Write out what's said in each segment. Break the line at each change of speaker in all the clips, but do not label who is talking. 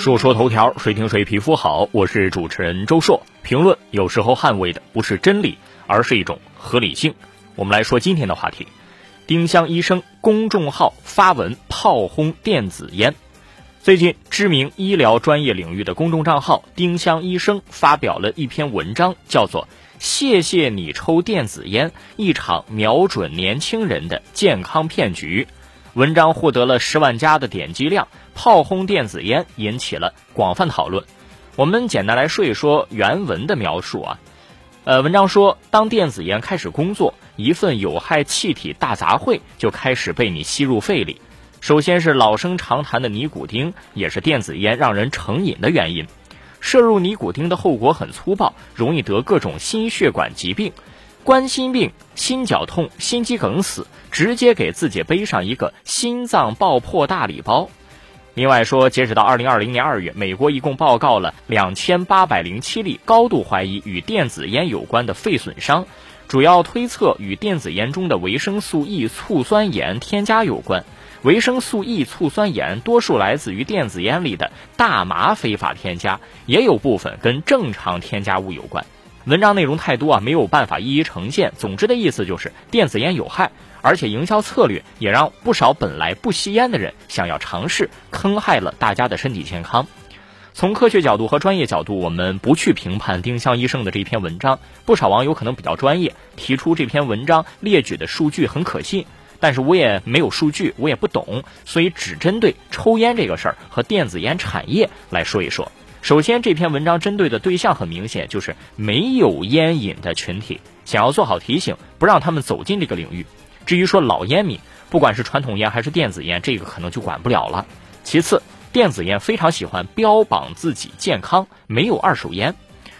说说头条，谁听谁皮肤好。我是主持人周硕。评论有时候捍卫的不是真理，而是一种合理性。我们来说今天的话题：丁香医生公众号发文炮轰电子烟。最近，知名医疗专业领域的公众账号丁香医生发表了一篇文章，叫做《谢谢你抽电子烟：一场瞄准年轻人的健康骗局》。文章获得了十万加的点击量，炮轰电子烟引起了广泛讨论。我们简单来说一说原文的描述啊。呃，文章说，当电子烟开始工作，一份有害气体大杂烩就开始被你吸入肺里。首先是老生常谈的尼古丁，也是电子烟让人成瘾的原因。摄入尼古丁的后果很粗暴，容易得各种心血管疾病，冠心病、心绞痛、心肌梗死，直接给自己背上一个心脏爆破大礼包。另外说，截止到二零二零年二月，美国一共报告了两千八百零七例高度怀疑与电子烟有关的肺损伤，主要推测与电子烟中的维生素 E 醋酸盐添加有关。维生素 E 醋酸盐多数来自于电子烟里的大麻非法添加，也有部分跟正常添加物有关。文章内容太多啊，没有办法一一呈现。总之的意思就是电子烟有害，而且营销策略也让不少本来不吸烟的人想要尝试，坑害了大家的身体健康。从科学角度和专业角度，我们不去评判丁香医生的这篇文章。不少网友可能比较专业，提出这篇文章列举的数据很可信。但是我也没有数据，我也不懂，所以只针对抽烟这个事儿和电子烟产业来说一说。首先，这篇文章针对的对象很明显，就是没有烟瘾的群体，想要做好提醒，不让他们走进这个领域。至于说老烟民，不管是传统烟还是电子烟，这个可能就管不了了。其次，电子烟非常喜欢标榜自己健康，没有二手烟，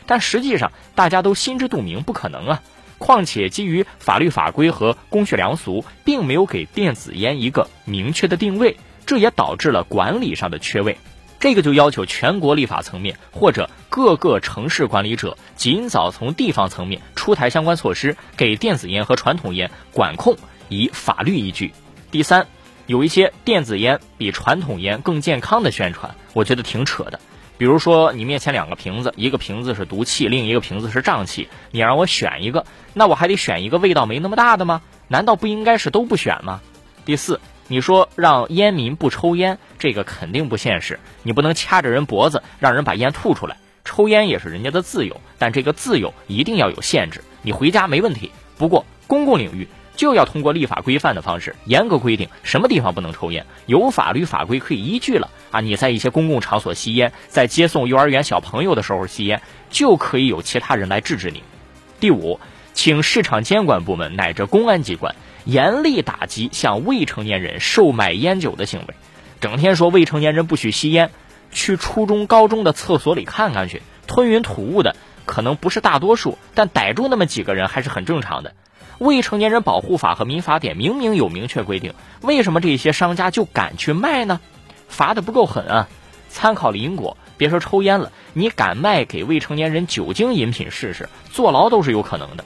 但实际上大家都心知肚明，不可能啊。况且，基于法律法规和公序良俗，并没有给电子烟一个明确的定位，这也导致了管理上的缺位。这个就要求全国立法层面或者各个城市管理者尽早从地方层面出台相关措施，给电子烟和传统烟管控以法律依据。第三，有一些电子烟比传统烟更健康的宣传，我觉得挺扯的。比如说，你面前两个瓶子，一个瓶子是毒气，另一个瓶子是胀气，你让我选一个，那我还得选一个味道没那么大的吗？难道不应该是都不选吗？第四，你说让烟民不抽烟，这个肯定不现实，你不能掐着人脖子让人把烟吐出来。抽烟也是人家的自由，但这个自由一定要有限制。你回家没问题，不过公共领域。就要通过立法规范的方式，严格规定什么地方不能抽烟，有法律法规可以依据了啊！你在一些公共场所吸烟，在接送幼儿园小朋友的时候吸烟，就可以有其他人来制止你。第五，请市场监管部门乃至公安机关严厉打击向未成年人售卖烟酒的行为。整天说未成年人不许吸烟，去初中、高中的厕所里看看去，吞云吐雾的可能不是大多数，但逮住那么几个人还是很正常的。未成年人保护法和民法典明明有明确规定，为什么这些商家就敢去卖呢？罚的不够狠啊！参考邻国，别说抽烟了，你敢卖给未成年人酒精饮品试试，坐牢都是有可能的。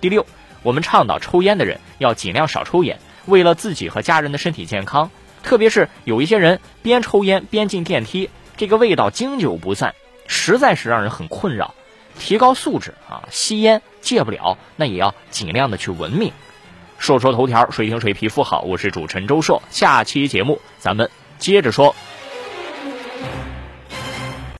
第六，我们倡导抽烟的人要尽量少抽烟，为了自己和家人的身体健康。特别是有一些人边抽烟边进电梯，这个味道经久不散，实在是让人很困扰。提高素质啊！吸烟戒不了，那也要尽量的去文明。说说头条，谁听谁皮肤好。我是主持人周硕，下期节目咱们接着说。